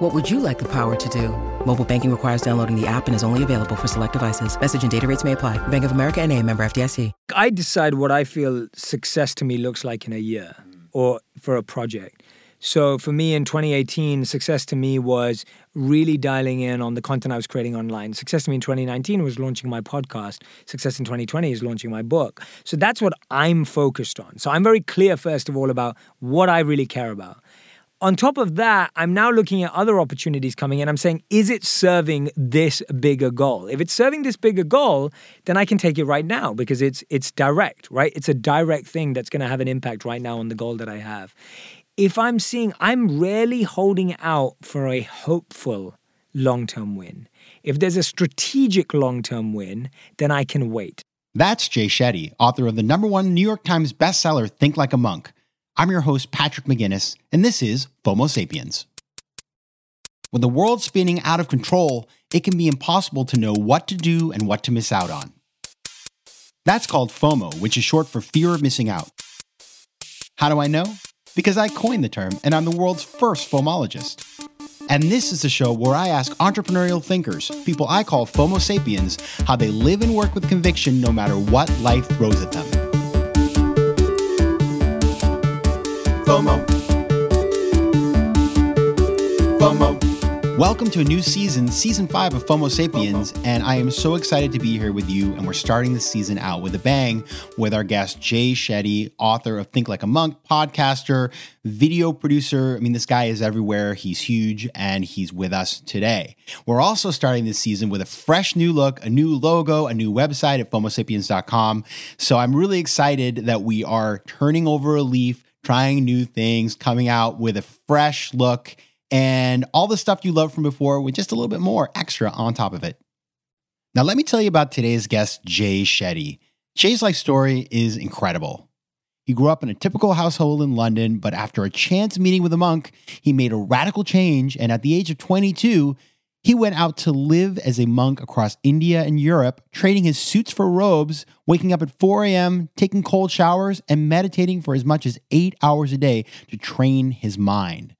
What would you like the power to do? Mobile banking requires downloading the app and is only available for select devices. Message and data rates may apply. Bank of America and a member FDIC. I decide what I feel success to me looks like in a year or for a project. So for me in 2018, success to me was really dialing in on the content I was creating online. Success to me in 2019 was launching my podcast. Success in 2020 is launching my book. So that's what I'm focused on. So I'm very clear, first of all, about what I really care about. On top of that, I'm now looking at other opportunities coming in. I'm saying, is it serving this bigger goal? If it's serving this bigger goal, then I can take it right now because it's it's direct, right? It's a direct thing that's going to have an impact right now on the goal that I have if I'm seeing, I'm rarely holding out for a hopeful long term win. If there's a strategic long term win, then I can wait. That's Jay Shetty, author of the number one New York Times bestseller, Think Like a Monk. I'm your host, Patrick McGinnis, and this is FOMO Sapiens. When the world's spinning out of control, it can be impossible to know what to do and what to miss out on. That's called FOMO, which is short for fear of missing out. How do I know? because I coined the term and I'm the world's first FOMologist. And this is the show where I ask entrepreneurial thinkers, people I call FOMO sapiens, how they live and work with conviction no matter what life throws at them. FOMO. FOMO. Welcome to a new season, season five of FOMO Sapiens, and I am so excited to be here with you. And we're starting the season out with a bang with our guest, Jay Shetty, author of Think Like a Monk, podcaster, video producer. I mean, this guy is everywhere. He's huge, and he's with us today. We're also starting this season with a fresh new look, a new logo, a new website at FOMOSapiens.com. So I'm really excited that we are turning over a leaf, trying new things, coming out with a fresh look and all the stuff you loved from before with just a little bit more extra on top of it. Now, let me tell you about today's guest, Jay Shetty. Jay's life story is incredible. He grew up in a typical household in London, but after a chance meeting with a monk, he made a radical change. And at the age of 22, he went out to live as a monk across India and Europe, trading his suits for robes, waking up at 4 a.m., taking cold showers, and meditating for as much as eight hours a day to train his mind.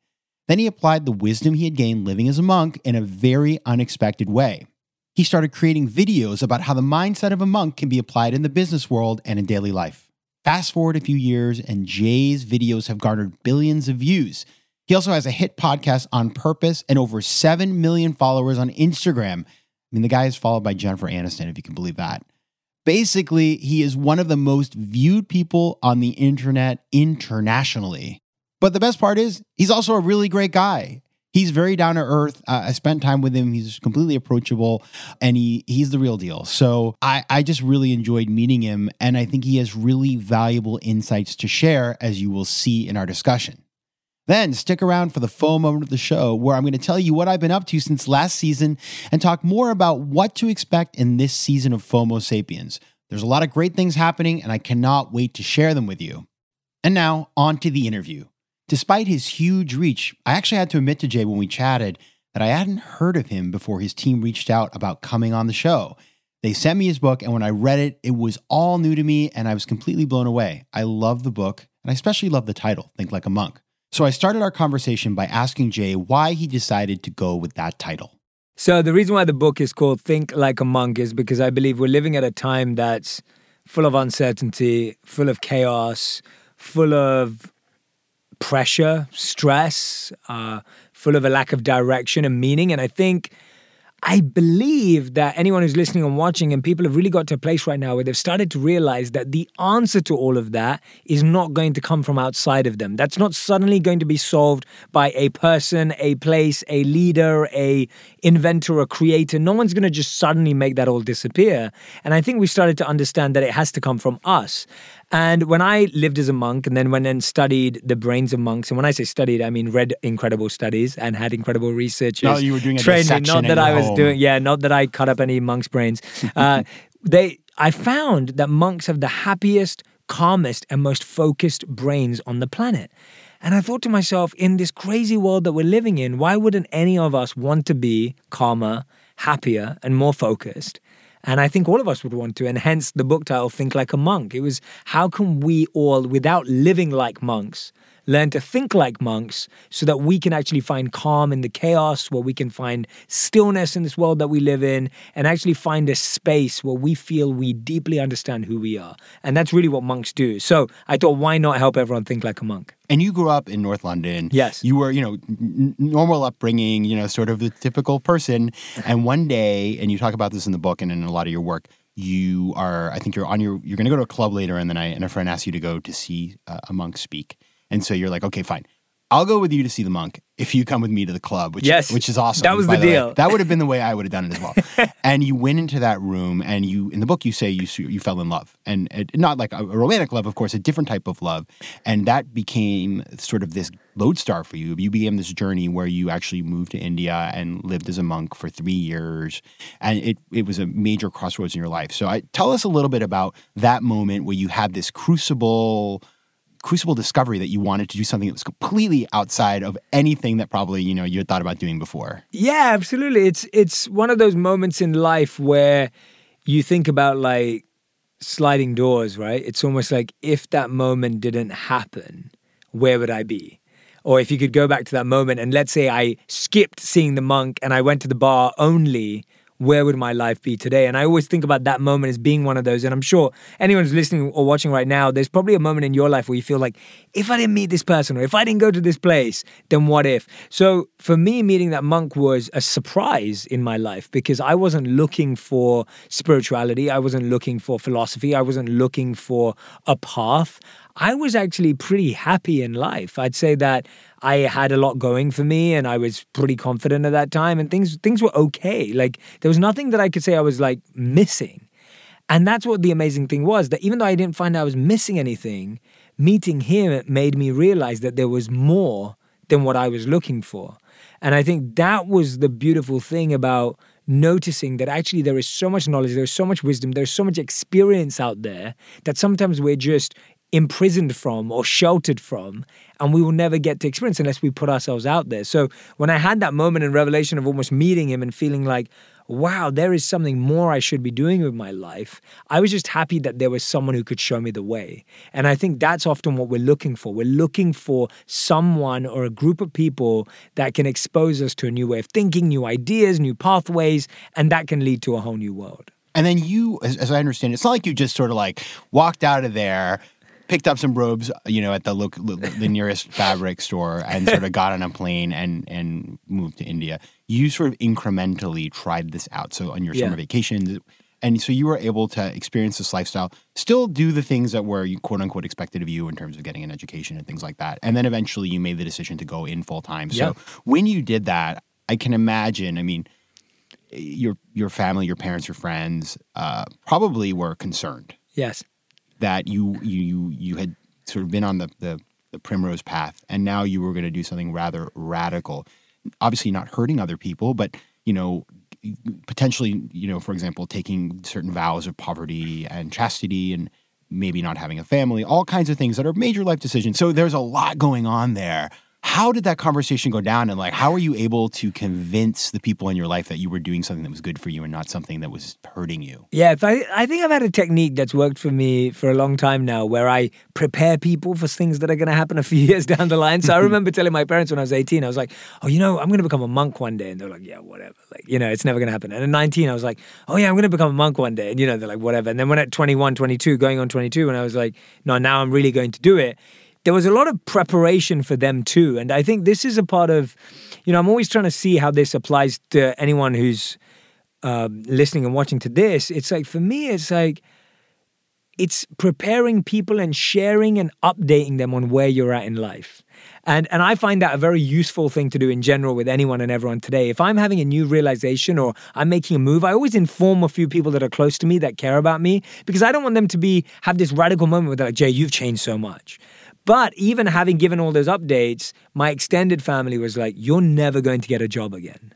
Then he applied the wisdom he had gained living as a monk in a very unexpected way. He started creating videos about how the mindset of a monk can be applied in the business world and in daily life. Fast forward a few years, and Jay's videos have garnered billions of views. He also has a hit podcast on purpose and over 7 million followers on Instagram. I mean, the guy is followed by Jennifer Aniston, if you can believe that. Basically, he is one of the most viewed people on the internet internationally. But the best part is, he's also a really great guy. He's very down to earth. Uh, I spent time with him. He's completely approachable, and he he's the real deal. So I I just really enjoyed meeting him, and I think he has really valuable insights to share, as you will see in our discussion. Then stick around for the FOMO moment of the show, where I'm going to tell you what I've been up to since last season and talk more about what to expect in this season of FOMO Sapiens. There's a lot of great things happening, and I cannot wait to share them with you. And now, on to the interview. Despite his huge reach, I actually had to admit to Jay when we chatted that I hadn't heard of him before his team reached out about coming on the show. They sent me his book, and when I read it, it was all new to me, and I was completely blown away. I love the book, and I especially love the title, Think Like a Monk. So I started our conversation by asking Jay why he decided to go with that title. So, the reason why the book is called Think Like a Monk is because I believe we're living at a time that's full of uncertainty, full of chaos, full of pressure, stress, uh, full of a lack of direction and meaning. And I think, I believe that anyone who's listening and watching, and people have really got to a place right now where they've started to realize that the answer to all of that is not going to come from outside of them. That's not suddenly going to be solved by a person, a place, a leader, a inventor, a creator. No one's going to just suddenly make that all disappear. And I think we started to understand that it has to come from us. And when I lived as a monk and then went and studied the brains of monks, and when I say studied, I mean read incredible studies and had incredible research. No, you were doing a training, not that I was home. doing, yeah, not that I cut up any monk's brains. Uh, they I found that monks have the happiest, calmest, and most focused brains on the planet. And I thought to myself, in this crazy world that we're living in, why wouldn't any of us want to be calmer, happier, and more focused? And I think all of us would want to, and hence the book title, Think Like a Monk. It was how can we all, without living like monks, learn to think like monks so that we can actually find calm in the chaos, where we can find stillness in this world that we live in, and actually find a space where we feel we deeply understand who we are. And that's really what monks do. So I thought, why not help everyone think like a monk? And you grew up in North London. Yes. You were, you know, n- normal upbringing, you know, sort of the typical person. And one day, and you talk about this in the book and in a lot of your work, you are, I think you're on your, you're going to go to a club later in the night, and a friend asks you to go to see uh, a monk speak. And so you're like, okay, fine. I'll go with you to see the monk if you come with me to the club, which Yes. which is awesome. That was the way. deal. That would have been the way I would have done it as well. and you went into that room, and you in the book you say you you fell in love, and it, not like a, a romantic love, of course, a different type of love, and that became sort of this lodestar for you. You began this journey where you actually moved to India and lived as a monk for three years, and it it was a major crossroads in your life. So, I tell us a little bit about that moment where you had this crucible crucible discovery that you wanted to do something that was completely outside of anything that probably you know you had thought about doing before Yeah, absolutely. It's it's one of those moments in life where you think about like sliding doors, right? It's almost like if that moment didn't happen, where would I be? Or if you could go back to that moment and let's say I skipped seeing the monk and I went to the bar only, where would my life be today? And I always think about that moment as being one of those. And I'm sure anyone who's listening or watching right now, there's probably a moment in your life where you feel like, if I didn't meet this person or if I didn't go to this place, then what if? So for me, meeting that monk was a surprise in my life because I wasn't looking for spirituality. I wasn't looking for philosophy. I wasn't looking for a path. I was actually pretty happy in life. I'd say that I had a lot going for me and I was pretty confident at that time and things things were okay. Like there was nothing that I could say I was like missing. And that's what the amazing thing was that even though I didn't find I was missing anything, meeting him made me realize that there was more than what I was looking for. And I think that was the beautiful thing about noticing that actually there is so much knowledge, there's so much wisdom, there's so much experience out there that sometimes we're just imprisoned from or sheltered from and we will never get to experience unless we put ourselves out there. So when I had that moment in revelation of almost meeting him and feeling like wow, there is something more I should be doing with my life. I was just happy that there was someone who could show me the way. And I think that's often what we're looking for. We're looking for someone or a group of people that can expose us to a new way of thinking, new ideas, new pathways, and that can lead to a whole new world. And then you, as, as I understand, it, it's not like you just sort of like walked out of there, picked up some robes, you know, at the look, the nearest fabric store, and sort of got on a plane and and moved to India. You sort of incrementally tried this out. So on your Yeah. summer vacations, and so you were able to experience this lifestyle, still do the things that were quote unquote expected of you in terms of getting an education and things like that. And then eventually you made the decision to go in full time. So Yeah. when you did that, I can imagine. I mean your your family, your parents, your friends uh, probably were concerned Yes. That you you you had sort of been on the the, the primrose path, and now you were going to do something rather radical. Obviously, not hurting other people, but you know, potentially, you know, for example, taking certain vows of poverty and chastity, and maybe not having a family, all kinds of things that are major life decisions. So there's a lot going on there. How did that conversation go down? And like, how were you able to convince the people in your life that you were doing something that was good for you and not something that was hurting you? Yeah, I, I think I've had a technique that's worked for me for a long time now where I prepare people for things that are going to happen a few years down the line. So I remember telling my parents when I was 18, I was like, oh, you know, I'm going to become a monk one day. And they're like, yeah, whatever. Like, you know, it's never going to happen. And at 19, I was like, oh, yeah, I'm going to become a monk one day. And, you know, they're like, whatever. And then when at 21, 22, going on 22, and I was like, no, now I'm really going to do it. There was a lot of preparation for them too. And I think this is a part of, you know, I'm always trying to see how this applies to anyone who's um, listening and watching to this, it's like for me, it's like it's preparing people and sharing and updating them on where you're at in life. And and I find that a very useful thing to do in general with anyone and everyone today. If I'm having a new realization or I'm making a move, I always inform a few people that are close to me that care about me because I don't want them to be have this radical moment where they're like, Jay, you've changed so much. But even having given all those updates, my extended family was like, You're never going to get a job again.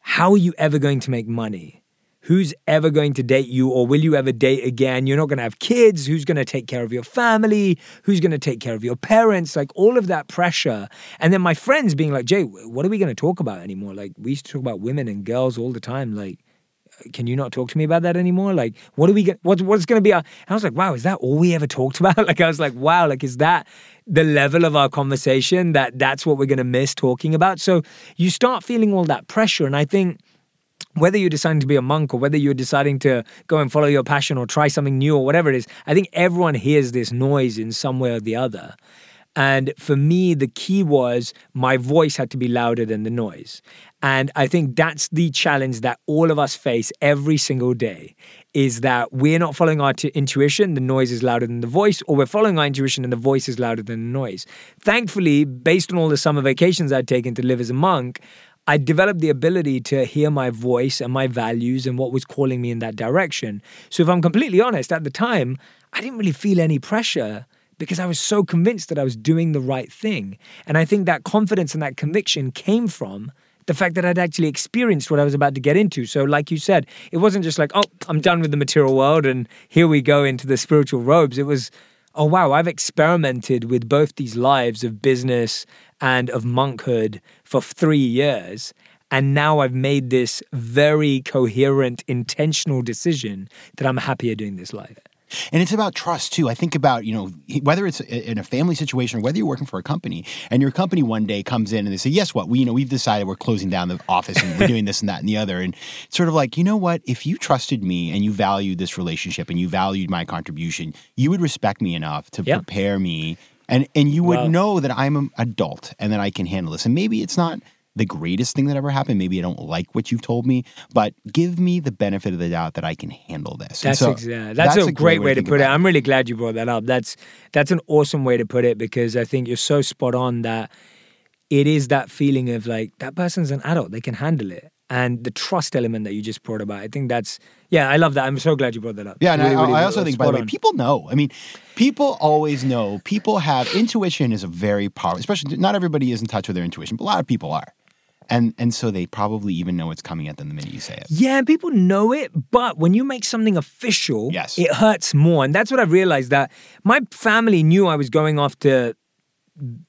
How are you ever going to make money? who's ever going to date you or will you ever date again? You're not going to have kids. Who's going to take care of your family? Who's going to take care of your parents? Like all of that pressure. And then my friends being like, Jay, what are we going to talk about anymore? Like we used to talk about women and girls all the time. Like, can you not talk to me about that anymore? Like, what are we going what, what's going to be our, I was like, wow, is that all we ever talked about? like, I was like, wow, like, is that the level of our conversation that that's what we're going to miss talking about? So you start feeling all that pressure. And I think, whether you're deciding to be a monk or whether you're deciding to go and follow your passion or try something new or whatever it is, I think everyone hears this noise in some way or the other. And for me, the key was my voice had to be louder than the noise. And I think that's the challenge that all of us face every single day is that we're not following our t- intuition, the noise is louder than the voice, or we're following our intuition and the voice is louder than the noise. Thankfully, based on all the summer vacations I'd taken to live as a monk, I developed the ability to hear my voice and my values and what was calling me in that direction. So, if I'm completely honest, at the time, I didn't really feel any pressure because I was so convinced that I was doing the right thing. And I think that confidence and that conviction came from the fact that I'd actually experienced what I was about to get into. So, like you said, it wasn't just like, oh, I'm done with the material world and here we go into the spiritual robes. It was, oh, wow, I've experimented with both these lives of business and of monkhood for three years. And now I've made this very coherent, intentional decision that I'm happier doing this life. And it's about trust too. I think about, you know, whether it's in a family situation or whether you're working for a company and your company one day comes in and they say, yes, what, we, you know, we've decided we're closing down the office and we're doing this and that and the other. And it's sort of like, you know what, if you trusted me and you valued this relationship and you valued my contribution, you would respect me enough to yeah. prepare me and and you would know that I'm an adult and that I can handle this. And maybe it's not the greatest thing that ever happened. Maybe I don't like what you've told me, but give me the benefit of the doubt that I can handle this. That's so exactly. That's, that's, a, great, way, way to put it. it. I'm really glad you brought that up. That's that's an awesome way to put it because I think you're so spot on that it is that feeling of like that person's an adult, they can handle it and the trust element that you just brought about. I think that's yeah, I love that. I'm so glad you brought that up. Yeah, and really, I, really, I, also think by the way, on. people know. I mean, people always know. People have intuition is a very powerful, especially not everybody is in touch with their intuition, but a lot of people are. And and so they probably even know it's coming at them the minute you say it. Yeah, people know it, but when you make something official, yes. it hurts more. And that's what I've realized that my family knew I was going off to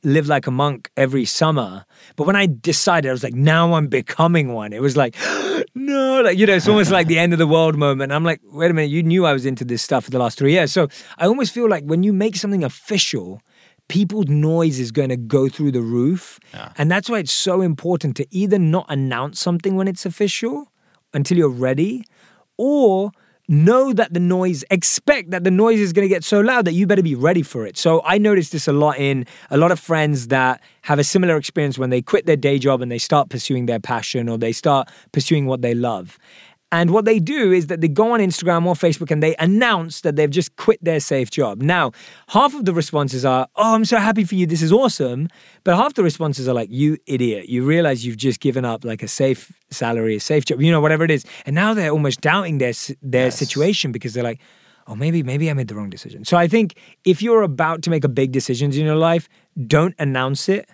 live like a monk every summer. But when I decided, I was like, now I'm becoming one. It was like, no, like, you know, it's almost like the end of the world moment. I'm like, wait a minute, you knew I was into this stuff for the last three years. So I almost feel like when you make something official, people's noise is going to go through the roof. Yeah. And that's why it's so important to either not announce something when it's official until you're ready, or know that the noise, expect that the noise is going to get so loud that you better be ready for it. So I noticed this a lot in a lot of friends that have a similar experience when they quit their day job and they start pursuing their passion or they start pursuing what they love. And what they do is that they go on Instagram or Facebook and they announce that they've just quit their safe job. Now, half of the responses are, Oh, I'm so happy for you. This is awesome. But half the responses are like, You idiot. You realize you've just given up like a safe salary, a safe job, you know, whatever it is. And now they're almost doubting their, their yes. situation because they're like, Oh, maybe, maybe I made the wrong decision. So I think if you're about to make a big decisions in your life, don't announce it.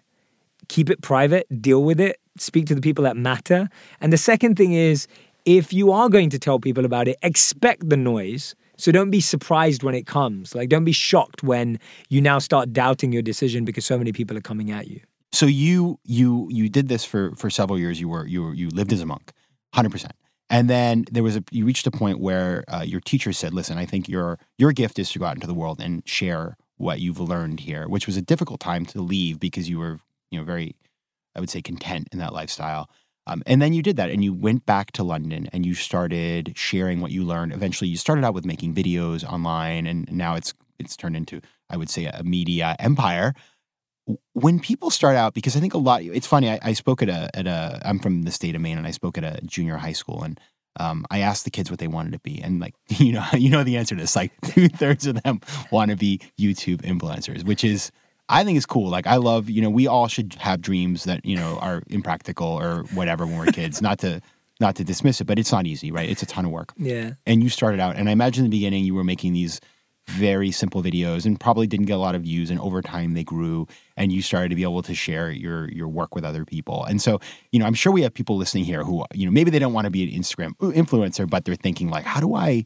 Keep it private, deal with it, speak to the people that matter. And the second thing is, if you are going to tell people about it, expect the noise. So don't be surprised when it comes. Like, don't be shocked when you now start doubting your decision because so many people are coming at you. So you you you did this for for several years. You were you were, you lived as a monk, hundred percent. And then there was a you reached a point where uh, your teacher said, "Listen, I think your your gift is to go out into the world and share what you've learned here," which was a difficult time to leave because you were you know very, I would say, content in that lifestyle. Um, and then you did that and you went back to London and you started sharing what you learned. Eventually, you started out with making videos online, and now it's it's turned into, I would say, a media empire. When people start out, because I think a lot, it's funny. I, I spoke at a at a. I'm from the state of Maine, and I spoke at a junior high school, and um, I asked the kids what they wanted to be, and like you know, you know the answer to this. Like two thirds of them want to be YouTube influencers, which is I think it's cool. Like I love, you know, we all should have dreams that, you know, are impractical or whatever when we're kids. not to not to dismiss it, but it's not easy, right? It's a ton of work. Yeah. And you started out and I imagine in the beginning you were making these very simple videos and probably didn't get a lot of views and over time they grew and you started to be able to share your your work with other people and so you know i'm sure we have people listening here who you know maybe they don't want to be an instagram uh, influencer but they're thinking like how do i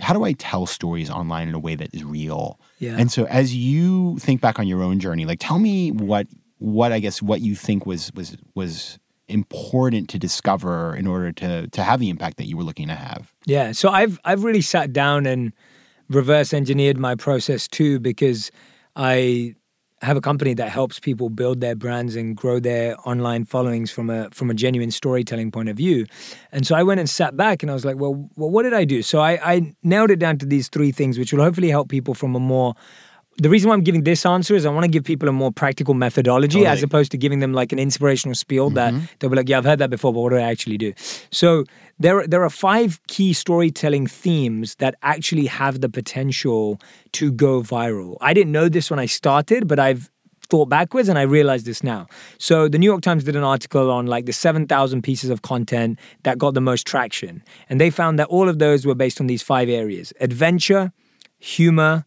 how do i tell stories online in a way that is real? Yeah. and so as you think back on your own journey like tell me what what i guess what you think was was was important to discover in order to to have the impact that you were looking to have. Yeah, so I've I've really sat down and reverse engineered my process too because I have a company that helps people build their brands and grow their online followings from a from a genuine storytelling point of view. And so I went and sat back and I was like, well, well what did I do? So I, I nailed it down to these three things, which will hopefully help people from a more the reason why I'm giving this answer is I want to give people a more practical methodology as opposed to giving them like an inspirational spiel that mm-hmm. they'll be like, yeah, I've heard that before, but what do I actually do? So there, there are five key storytelling themes that actually have the potential to go viral. I didn't know this when I started, but I've thought backwards and I realized this now. So the New York Times did an article on like the 7,000 pieces of content that got the most traction. And they found that all of those were based on these five areas adventure, humor,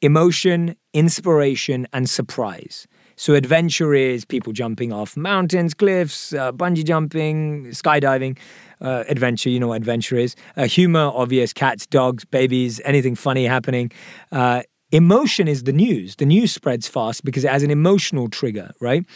emotion, inspiration, and surprise. So, adventure is people jumping off mountains, cliffs, uh, bungee jumping, skydiving. Uh, adventure, you know what adventure is. Uh, humor, obvious cats, dogs, babies, anything funny happening. Uh, emotion is the news. The news spreads fast because it has an emotional trigger, right?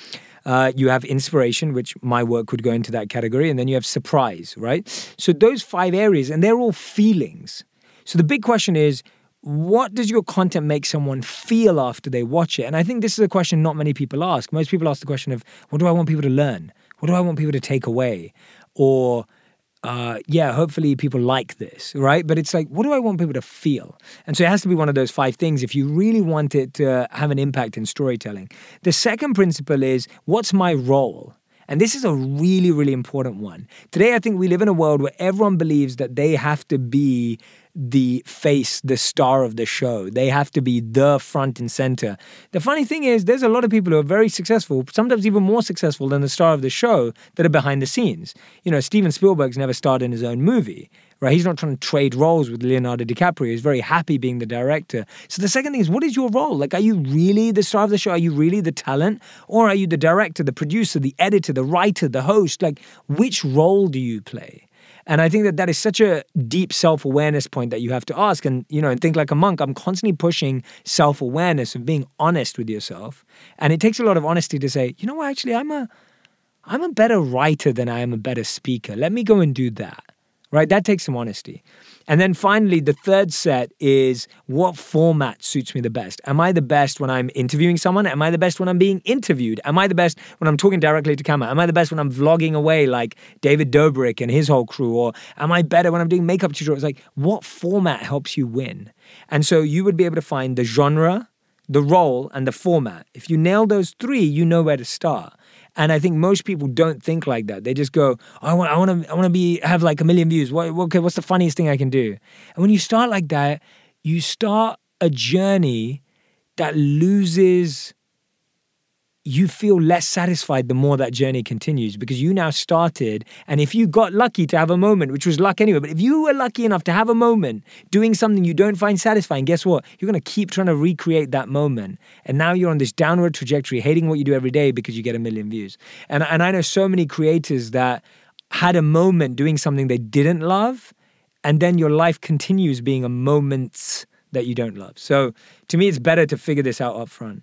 Uh, you have inspiration, which my work would go into that category, and then you have surprise, right? So, those five areas, and they're all feelings. So, the big question is, what does your content make someone feel after they watch it? And I think this is a question not many people ask. Most people ask the question of, what do I want people to learn? What do I want people to take away? Or, uh, yeah, hopefully people like this, right? But it's like, what do I want people to feel? And so it has to be one of those five things if you really want it to have an impact in storytelling. The second principle is, what's my role? And this is a really, really important one. Today, I think we live in a world where everyone believes that they have to be the face, the star of the show. They have to be the front and center. The funny thing is, there's a lot of people who are very successful, sometimes even more successful than the star of the show, that are behind the scenes. You know, Steven Spielberg's never starred in his own movie. Right, he's not trying to trade roles with Leonardo DiCaprio. He's very happy being the director. So the second thing is, what is your role? Like, are you really the star of the show? Are you really the talent, or are you the director, the producer, the editor, the writer, the host? Like, which role do you play? And I think that that is such a deep self awareness point that you have to ask. And, you know, and think like a monk, I'm constantly pushing self awareness and being honest with yourself. And it takes a lot of honesty to say, you know what, actually, I'm a, I'm a better writer than I am a better speaker. Let me go and do that. Right? That takes some honesty. And then finally, the third set is what format suits me the best? Am I the best when I'm interviewing someone? Am I the best when I'm being interviewed? Am I the best when I'm talking directly to camera? Am I the best when I'm vlogging away like David Dobrik and his whole crew? Or am I better when I'm doing makeup tutorials? Like, what format helps you win? And so you would be able to find the genre, the role, and the format. If you nail those three, you know where to start. And I think most people don't think like that. They just go, I want, I want to, I want to be have like a million views. What, okay, what's the funniest thing I can do? And when you start like that, you start a journey that loses. You feel less satisfied the more that journey continues because you now started. And if you got lucky to have a moment, which was luck anyway, but if you were lucky enough to have a moment doing something you don't find satisfying, guess what? You're going to keep trying to recreate that moment. And now you're on this downward trajectory, hating what you do every day because you get a million views. And, and I know so many creators that had a moment doing something they didn't love, and then your life continues being a moment that you don't love. So to me, it's better to figure this out up front.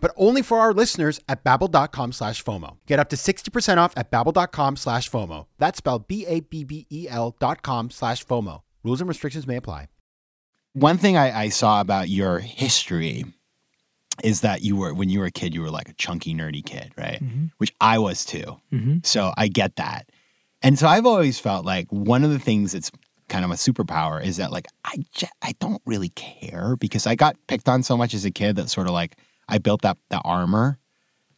but only for our listeners at babbel.com slash FOMO. Get up to 60% off at babbel.com slash FOMO. That's spelled B-A-B-B-E-L dot com slash FOMO. Rules and restrictions may apply. One thing I, I saw about your history is that you were, when you were a kid, you were like a chunky, nerdy kid, right? Mm-hmm. Which I was too. So I get that. And so I've always felt like one of the things that's kind of a superpower is that like I j- I don't really care because I got picked on so much as a kid that sort of like I built that the armor.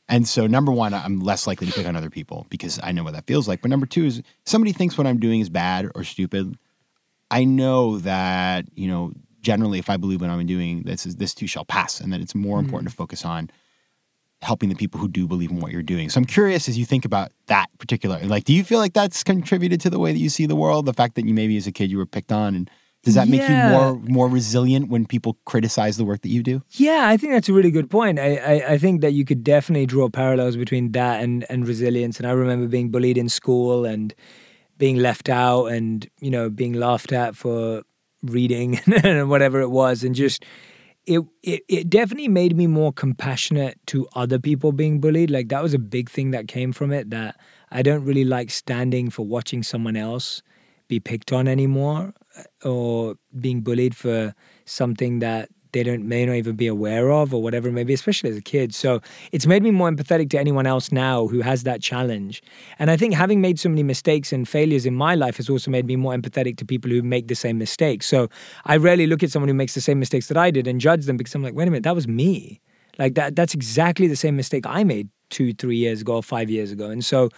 And so number one, I'm less likely to pick on other people because I know what that feels like. But number two is somebody thinks what I'm doing is bad or stupid. I know that, you know, generally if I believe what I'm doing, this is this too shall pass and that it's more mm-hmm. important to focus on helping the people who do believe in what you're doing. So I'm curious as you think about that particular like do you feel like that's contributed to the way that you see the world, the fact that you maybe as a kid you were picked on and does that make you more more resilient when people criticize the work that you do? Yeah, I think that's a really good point. I, I, I think that you could definitely draw parallels between that and, and resilience. And I remember being bullied in school and being left out and, you know, being laughed at for reading and whatever it was. And just, it, it, it definitely made me more compassionate to other people being bullied. Like that was a big thing that came from it that I don't really like standing for watching someone else be picked on anymore Uh, or being bullied for something that they don't may not even be aware of or whatever maybe especially as a kid. So it's made me more empathetic to anyone else now who has that challenge. And i think having made so many mistakes and failures in my life has also made me more empathetic to people who make the same mistakes. So i rarely look at someone who makes the same mistakes that i did and judge them because i'm like wait a minute that was me. Like that that's exactly the same mistake i made two three years ago or five years ago. And so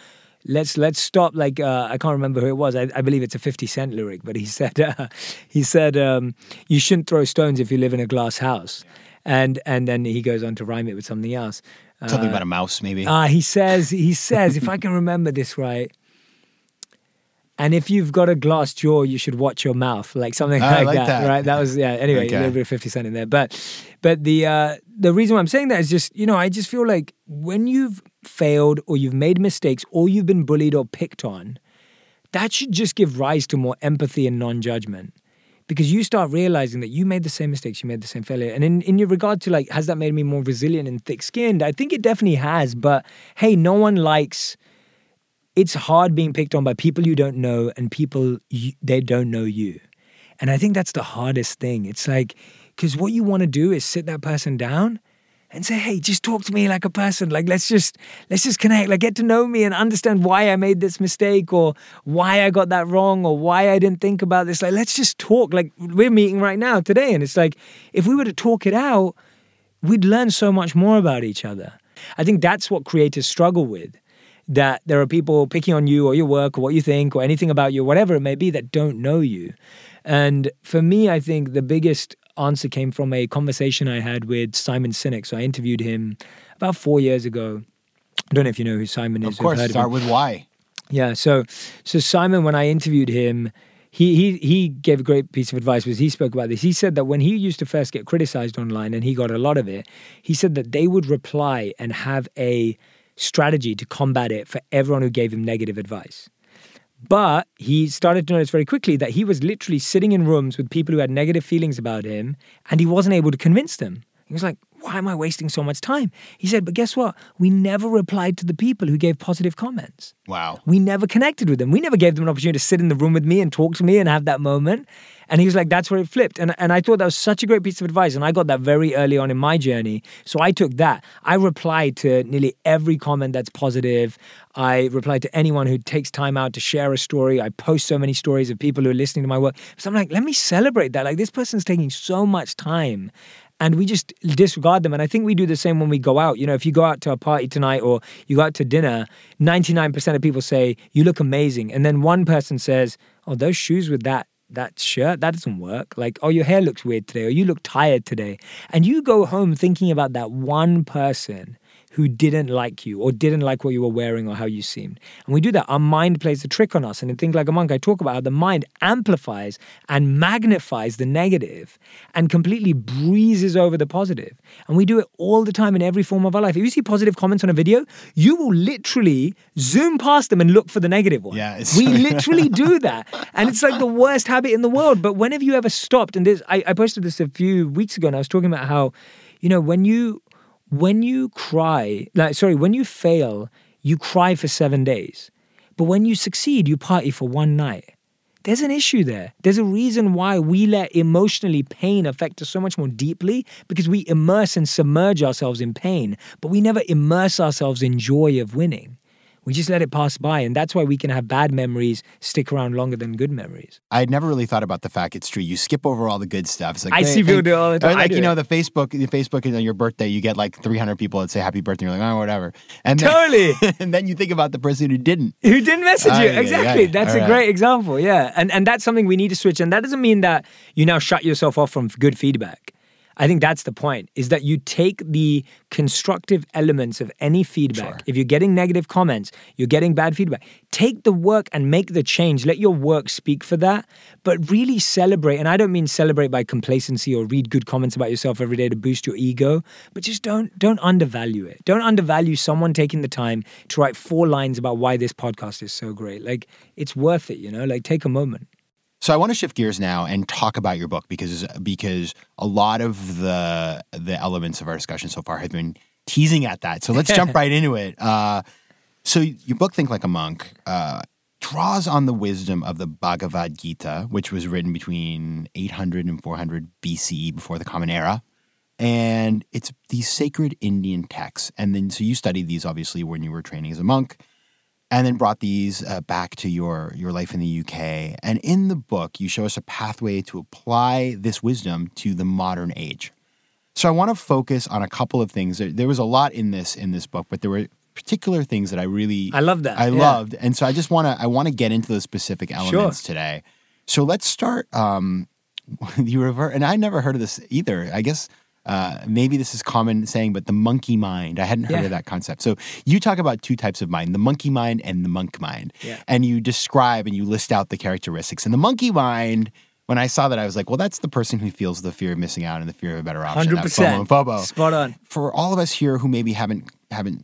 let's let's stop like uh, i can't remember who it was I, I believe it's a 50 cent lyric but he said uh, he said um, you shouldn't throw stones if you live in a glass house and and then he goes on to rhyme it with something else Something about a mouse maybe. uh, he says he says if i can remember this right and if you've got a glass jaw, you should watch your mouth, like something I like, like that, that. right? That was yeah. Anyway, Okay. a little bit of Fifty Cent in there, but but the uh, the reason why I'm saying that is just you know I just feel like when you've failed or you've made mistakes or you've been bullied or picked on, that should just give rise to more empathy and non-judgment because you start realizing that you made the same mistakes, you made the same failure. And in, in your regard to like, has that made me more resilient and thick skinned? I think it definitely has. But hey, no one likes, it's hard being picked on by people you don't know and people you, they don't know you. And I think that's the hardest thing. It's like, because what you want to do is sit that person down and say, hey, just talk to me like a person. Like let's just let's just connect. Like get to know me and understand why I made this mistake or why I got that wrong or why I didn't think about this. Like let's just talk. Like we're meeting right now today. And it's like if we were to talk it out, we'd learn so much more about each other. I think that's what creators struggle with. That there are people picking on you or your work or what you think or anything about you, whatever it may be, that don't know you. And for me, I think the biggest answer came from a conversation I had with Simon Sinek. So I interviewed him about four years ago. I don't know if you know who Simon is. of course, start him. with why. Yeah. So, so Simon, when I interviewed him, he he he gave a great piece of advice. Was he spoke about this? He said that when he used to first get criticized online, and he got a lot of it, he said that they would reply and have a strategy to combat it for everyone who gave him negative advice. But he started to notice very quickly that he was literally sitting in rooms with people who had negative feelings about him, and he wasn't able to convince them. He was like, why am I wasting so much time? He said, but guess what? We never replied to the people who gave positive comments. Wow. We never connected with them. We never gave them an opportunity to sit in the room with me and talk to me and have that moment. And he was like, that's where it flipped. And, and I thought that was such a great piece of advice. And I got that very early on in my journey. So I took that. I replied to nearly every comment that's positive. I replied to anyone who takes time out to share a story. I post so many stories of people who are listening to my work. So I'm like, let me celebrate that. Like, this person's taking so much time and we just disregard them. And I think we do the same when we go out. You know, if you go out to a party tonight or you go out to dinner, 99% of people say, You look amazing. And then one person says, Oh, those shoes with that. That shirt, that doesn't work. Like, oh, your hair looks weird today, or you look tired today. And you go home thinking about that one person who didn't like you or didn't like what you were wearing or how you seemed. And we do that. Our mind plays a trick on us. And in Think Like a Monk, I talk about how the mind amplifies and magnifies the negative and completely breezes over the positive. And we do it all the time in every form of our life. If you see positive comments on a video, you will literally zoom past them and look for the negative one. Yeah, we literally do that. And it's like the worst habit in the world. But when have you ever stopped? And this, I, I posted this a few weeks ago and I was talking about how, you know, when you when you cry, like sorry, when you fail, you cry for seven days. But when you succeed, you party for one night. There's an issue there. There's a reason why we let emotionally pain affect us so much more deeply because we immerse and submerge ourselves in pain, but we never immerse ourselves in joy of winning. We just let it pass by. And that's why we can have bad memories stick around longer than good memories. I had never really thought about the fact it's true. You skip over all the good stuff. It's like I see people do it all the time. Like, you do know, it. the Facebook, the Facebook is on your birthday, you get like 300 people that say happy birthday. You're like, oh, whatever. And then, Totally. and then you think about the person who didn't. Who didn't message Ah, you? yeah, exactly. yeah. That's All a right. great example. Yeah. And and that's something we need to switch. And that doesn't mean that you now shut yourself off from good feedback. I think that's the point, is that you take the constructive elements of any feedback. Sure. If you're getting negative comments, you're getting bad feedback, take the work and make the change. Let your work speak for that, but really celebrate. And I don't mean celebrate by complacency or read good comments about yourself every day to boost your ego, but just don't don't undervalue it. Don't undervalue someone taking the time to write four lines about why this podcast is so great. Like it's worth it, you know? Like take a moment. So I want to shift gears now and talk about your book because because a lot of the the elements of our discussion so far have been teasing at that. So let's jump right into it. Uh, so your book, Think Like a Monk, uh, draws on the wisdom of the Bhagavad Gita, which was written between 800 and 400 BCE before the Common Era. And it's these sacred Indian texts. And then, so you studied these obviously when you were training as a monk and then brought these uh, back to your your life in the UK. And in the book, you show us a pathway to apply this wisdom to the modern age. So I want to focus on a couple of things. There, there was a lot in this in this book, but there were particular things that I really I love that. I Yeah. loved, and so I just want to I want to get into those specific elements today. So let's start. Um, you revert, and I never heard of this either. I guess uh, maybe this is common saying, but the monkey mind. I hadn't heard Yeah. of that concept. So you talk about two types of mind: the monkey mind and the monk mind. Yeah. And you describe and you list out the characteristics. And the monkey mind. When I saw that, I was like, "Well, that's the person who feels the fear of missing out and the fear of a better option." Hundred percent. Spot on. for all of us here who maybe haven't haven't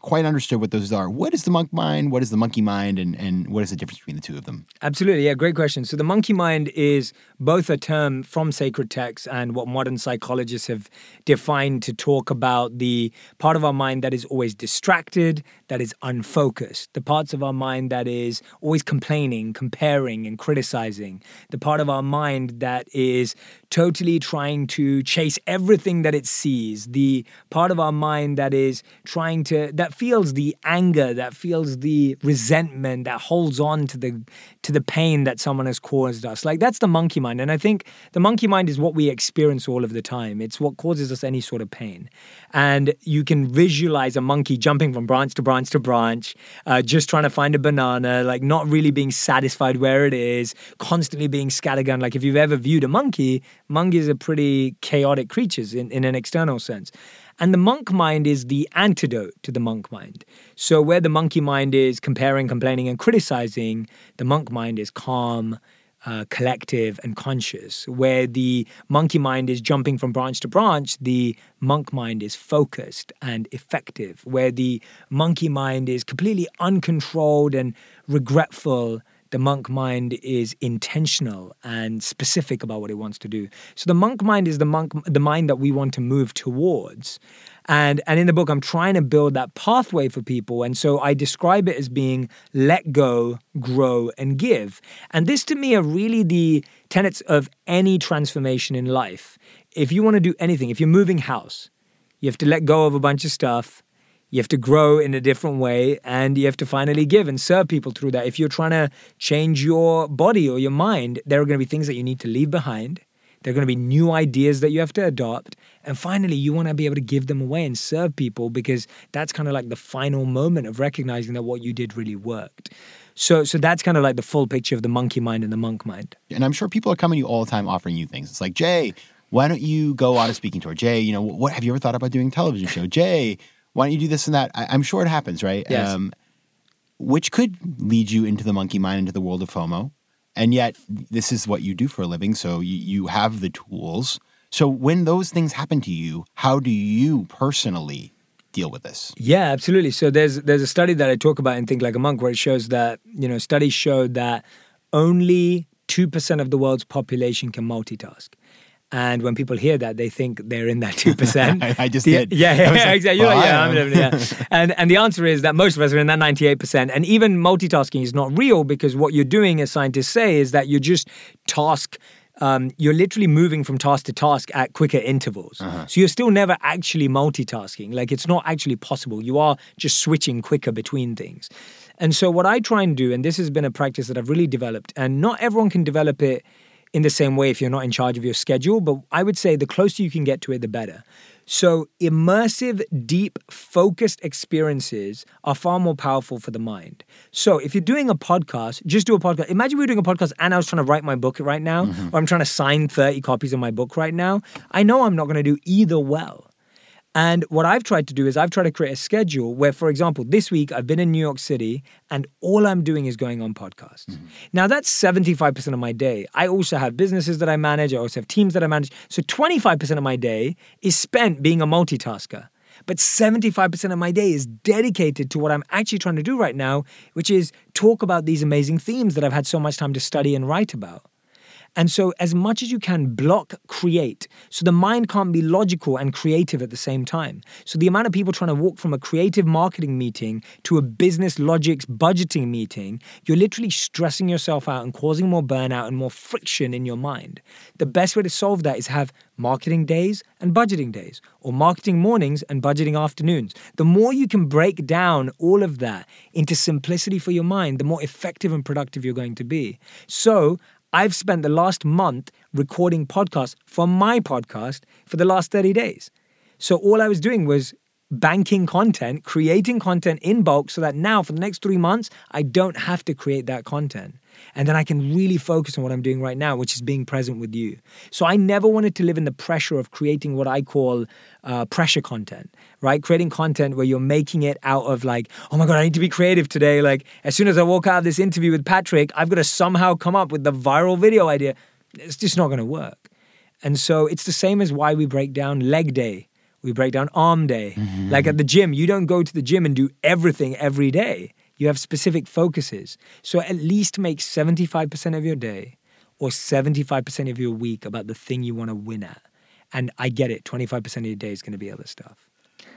quite understood what those are, what is the monk mind? What is the monkey mind? And and what is the difference between the two of them? Absolutely, yeah, great question. So the monkey mind is both a term from sacred texts and what modern psychologists have defined to talk about the part of our mind that is always distracted, that is unfocused, the parts of our mind that is always complaining, comparing, and criticizing, the part of our mind that is totally trying to chase everything that it sees, the part of our mind that is trying to that feels the anger, that feels the resentment, that holds on to the to the pain that someone has caused us. Like that's the monkey mind. And I think the monkey mind is what we experience all of the time. It's what causes us any sort of pain. And you can visualize a monkey jumping from branch to branch to branch, uh, just trying to find a banana, like not really being satisfied where it is, constantly being scattergun. Like if you've ever viewed a monkey, monkeys are pretty chaotic creatures in, in an external sense. And the monk mind is the antidote to the monk mind. So, where the monkey mind is comparing, complaining, and criticizing, the monk mind is calm, uh, collective, and conscious. Where the monkey mind is jumping from branch to branch, the monk mind is focused and effective. Where the monkey mind is completely uncontrolled and regretful the monk mind is intentional and specific about what it wants to do. So the monk mind is the monk the mind that we want to move towards. And and in the book I'm trying to build that pathway for people and so I describe it as being let go, grow and give. And this to me are really the tenets of any transformation in life. If you want to do anything, if you're moving house, you have to let go of a bunch of stuff. You have to grow in a different way and you have to finally give and serve people through that. If you're trying to change your body or your mind, there are going to be things that you need to leave behind. There are going to be new ideas that you have to adopt. And finally, you want to be able to give them away and serve people because that's kind of like the final moment of recognizing that what you did really worked. So, so that's kind of like the full picture of the monkey mind and the monk mind. And I'm sure people are coming to you all the time offering you things. It's like, Jay, why don't you go on a speaking tour? Jay, you know, what have you ever thought about doing a television show? Jay, why don't you do this and that? I, I'm sure it happens, right? Um, Yes. which could lead you into the monkey mind, into the world of FOMO. And yet, this is what you do for a living. So you, you have the tools. So when those things happen to you, how do you personally deal with this? Yeah, absolutely. So there's there's a study that I talk about in Think Like a Monk where it shows that you know studies showed that only two percent of the world's population can multitask, And when people hear that, they think they're in that 2%. I, I just The- did. Yeah, yeah, was like, exactly. You're "Oh, like, yeah. I'm living, yeah. and, and the answer is that most of us are in that 98%. And even multitasking is not real because what you're doing, as scientists say, is that you're just task. Um, you're literally moving from task to task at quicker intervals. Uh-huh. So you're still never actually multitasking. Like it's not actually possible. You are just switching quicker between things. And so what I try and do, and this has been a practice that I've really developed, and not everyone can develop it in the same way if you're not in charge of your schedule, but I would say the closer you can get to it, the better. So, immersive, deep, focused experiences are far more powerful for the mind. So, if you're doing a podcast, just do a podcast. Imagine we were doing a podcast and I was trying to write my book right now, mm-hmm. or I'm trying to sign 30 copies of my book right now. I know I'm not going to do either well. And what I've tried to do is I've tried to create a schedule where, for example, this week I've been in New York City and all I'm doing is going on podcasts. Mm-hmm. Now that's 75% of my day. I also have businesses that I manage, I also have teams that I manage. So 25% of my day is spent being a multitasker. But 75% of my day is dedicated to what I'm actually trying to do right now, which is talk about these amazing themes that I've had so much time to study and write about. And so, as much as you can, block create. So the mind can't be logical and creative at the same time. So, the amount of people trying to walk from a creative marketing meeting to a business logics budgeting meeting, you're literally stressing yourself out and causing more burnout and more friction in your mind. The best way to solve that is have marketing days and budgeting days, or marketing mornings and budgeting afternoons. The more you can break down all of that into simplicity for your mind, the more effective and productive you're going to be. So, I've spent the last month recording podcasts for my podcast for the last 30 days. So all I was doing was banking content, creating content in bulk so that now for the next three months, I don't have to create that content. And then I can really focus on what I'm doing right now, which is being present with you. So I never wanted to live in the pressure of creating what I call uh, pressure content, right? Creating content where you're making it out of like, oh my God, I need to be creative today. Like, as soon as I walk out of this interview with Patrick, I've got to somehow come up with the viral video idea. It's just not going to work. And so it's the same as why we break down leg day. We break down arm day. Like at the gym, you don't go to the gym and do everything every day. You have specific focuses. So at least make 75% of your day or 75% of your week about the thing you want to win at. And I get it, 25% of your day is going to be other stuff.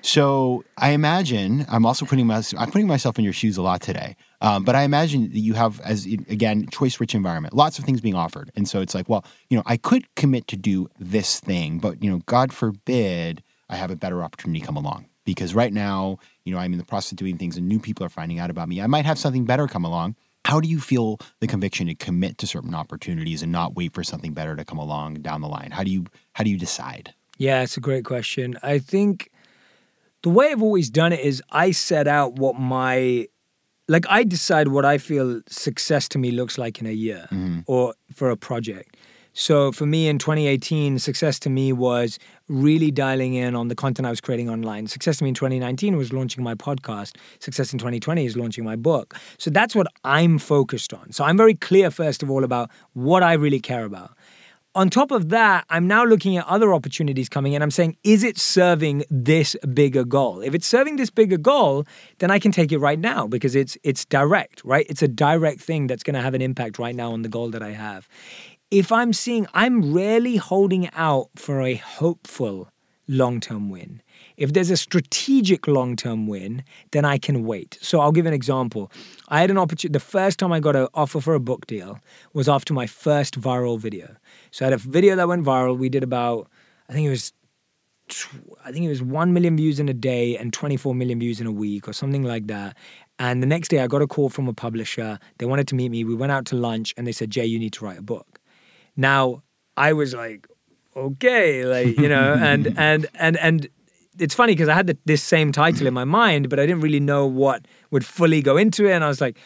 So I imagine I'm also putting my, I'm putting myself in your shoes a lot today. Um, but I imagine that you have as again choice rich environment, lots of things being offered, and so it's like, well, you know, I could commit to do this thing, but you know, God forbid I have a better opportunity come along because right now, you know, I'm in the process of doing things and new people are finding out about me. I might have something better come along. How do you feel the conviction to commit to certain opportunities and not wait for something better to come along down the line? How do you how do you decide? Yeah, it's a great question. I think the way I've always done it is I set out what my like I decide what I feel success to me looks like in a year mm-hmm. or for a project. So for me in 2018, success to me was really dialing in on the content I was creating online. Success to me in 2019 was launching my podcast. Success in 2020 is launching my book. So that's what I'm focused on. So I'm very clear, first of all, about what I really care about. On top of that, I'm now looking at other opportunities coming in. I'm saying, is it serving this bigger goal? If it's serving this bigger goal, then I can take it right now because it's it's direct, right? It's a direct thing that's going to have an impact right now on the goal that I have. If I'm seeing, I'm rarely holding out for a hopeful long-term win. If there's a strategic long-term win, then I can wait. So I'll give an example. I had an opportunity. The first time I got an offer for a book deal was after my first viral video. So I had a video that went viral. We did about, I think it was, I think it was one million views in a day and 24 million views in a week or something like that. And the next day, I got a call from a publisher. They wanted to meet me. We went out to lunch, and they said, "Jay, you need to write a book." Now I was like, "Okay," like you know, and and and and it's funny because I had the, this same title in my mind, but I didn't really know what would fully go into it. And I was like,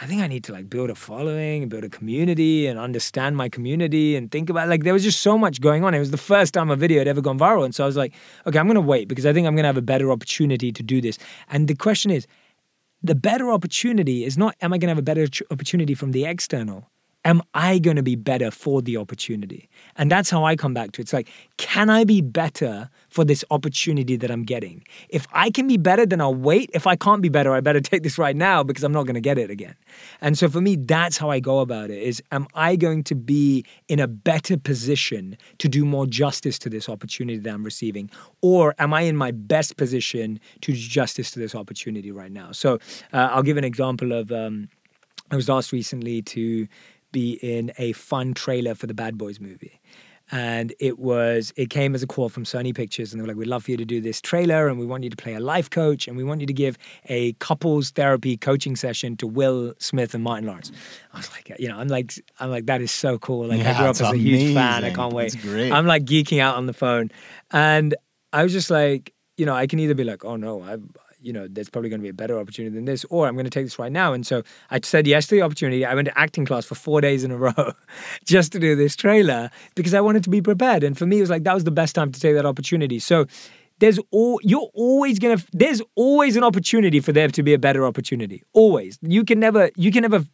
I think I need to like build a following and build a community and understand my community and think about like there was just so much going on. It was the first time a video had ever gone viral. And so I was like, okay, I'm gonna wait because I think I'm gonna have a better opportunity to do this. And the question is, the better opportunity is not am I gonna have a better opportunity from the external? Am I going to be better for the opportunity? And that's how I come back to it. It's like, can I be better for this opportunity that I'm getting? If I can be better, then I'll wait. If I can't be better, I better take this right now because I'm not going to get it again. And so for me, that's how I go about it is am I going to be in a better position to do more justice to this opportunity that I'm receiving? Or am I in my best position to do justice to this opportunity right now? So uh, I'll give an example of um, I was asked recently to be in a fun trailer for the Bad Boys movie. And it was, it came as a call from Sony Pictures, and they were like, "We'd love for you to do this trailer, and we want you to play a life coach, and we want you to give a couples therapy coaching session to Will Smith and Martin Lawrence." I was like, you know, I'm like, I'm like, that is so cool. Like, Yeah, I grew up as a huge fan. I can't wait. Great. I'm like geeking out on the phone, and I was just like, you know, I can either be like, oh no, I, you know, there's probably going to be a better opportunity than this, or I'm going to take this right now. And so I said yes to the opportunity. I went to acting class for four days in a row just to do this trailer because I wanted to be prepared. And for me, it was like that was the best time to take that opportunity. So there's all you're always gonna there's always an opportunity for there to be a better opportunity. Always. You can never you can never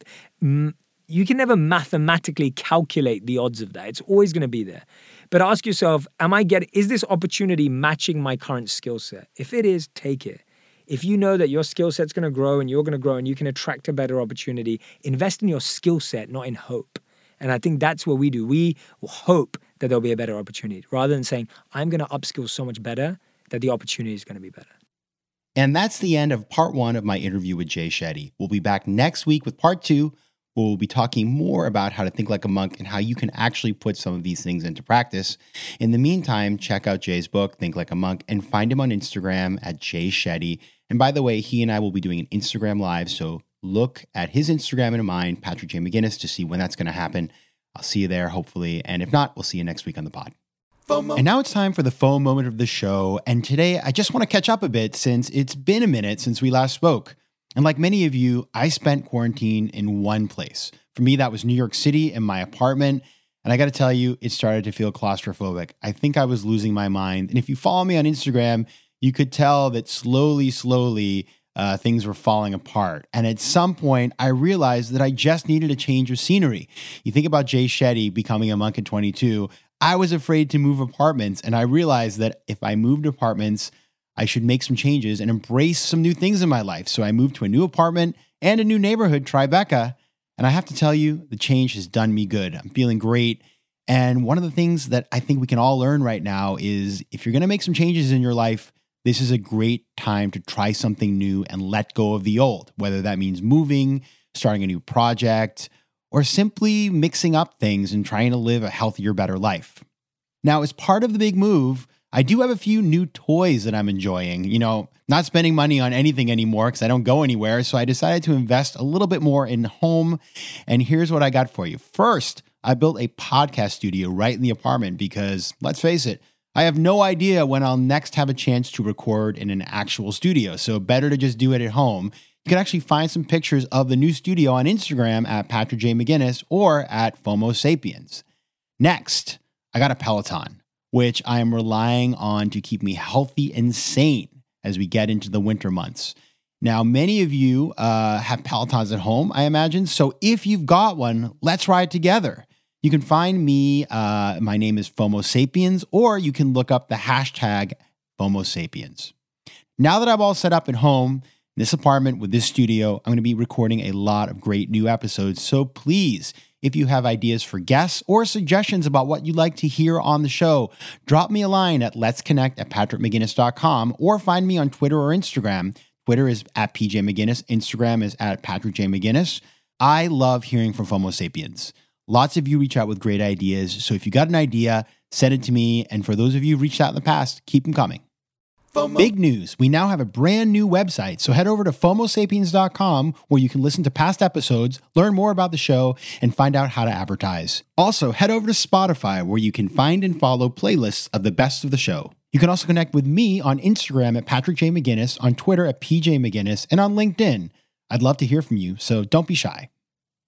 you can never mathematically calculate the odds of that. It's always going to be there. But ask yourself, am I getting is this opportunity matching my current skill set? If it is, take it. If you know that your skill set's going to grow and you're going to grow and you can attract a better opportunity, invest in your skill set, not in hope. And I think that's what we do. We hope that there'll be a better opportunity rather than saying, I'm going to upskill so much better that the opportunity is going to be better. And that's the end of part one of my interview with Jay Shetty. We'll be back next week with part two, where we'll be talking more about how to think like a monk and how you can actually put some of these things into practice. In the meantime, check out Jay's book, Think Like a Monk, and find him on Instagram at Jay Shetty. And by the way, he and I will be doing an Instagram live, so look at his Instagram and mine, Patrick J. McGinnis, to see when that's going to happen. I'll see you there, hopefully. And if not, we'll see you next week on the pod. And now it's time for the FOMO moment of the show. And today I just want to catch up a bit since it's been a minute since we last spoke. And like many of you, I spent quarantine in one place. For me, that was New York City in my apartment. And I got to tell you, it started to feel claustrophobic. I think I was losing my mind. And if you follow me on Instagram, you could tell that slowly, slowly, uh, things were falling apart. And at some point, I realized that I just needed a change of scenery. You think about Jay Shetty becoming a monk at 22. I was afraid to move apartments. And I realized that if I moved apartments, I should make some changes and embrace some new things in my life. So I moved to a new apartment and a new neighborhood, Tribeca. And I have to tell you, the change has done me good. I'm feeling great. And one of the things that I think we can all learn right now is if you're going to make some changes in your life, this is a great time to try something new and let go of the old, whether that means moving, starting a new project, or simply mixing up things and trying to live a healthier, better life. Now, as part of the big move, I do have a few new toys that I'm enjoying. You know, not spending money on anything anymore because I don't go anywhere. So I decided to invest a little bit more in home. And here's what I got for you. First, I built a podcast studio right in the apartment because let's face it, I have no idea when I'll next have a chance to record in an actual studio. So better to just do it at home. You can actually find some pictures of the new studio on Instagram at Patrick J. McGinnis or at FOMO Sapiens. Next, I got a Peloton, which I am relying on to keep me healthy and sane as we get into the winter months. Now, many of you uh, have Pelotons at home, I imagine. So if you've got one, let's ride together. You can find me. Uh, my name is FOMO Sapiens, or you can look up the hashtag FOMO Sapiens. Now that I'm all set up at home, this apartment with this studio, I'm going to be recording a lot of great new episodes. So please, if you have ideas for guests or suggestions about what you'd like to hear on the show, drop me a line at let's connect at patrickmcginnis.com or find me on Twitter or Instagram. Twitter is at PJ McGinnis, Instagram is at Patrick J. McGinnis. I love hearing from FOMO Sapiens. Lots of you reach out with great ideas. So if you got an idea, send it to me. And for those of you who reached out in the past, keep them coming. Big news. We now have a brand new website. So head over to FOMOSapiens.com where you can listen to past episodes, learn more about the show, and find out how to advertise. Also, head over to Spotify where you can find and follow playlists of the best of the show. You can also connect with me on Instagram at Patrick J. McGinnis, on Twitter at PJ McGinnis, and on LinkedIn. I'd love to hear from you, so don't be shy.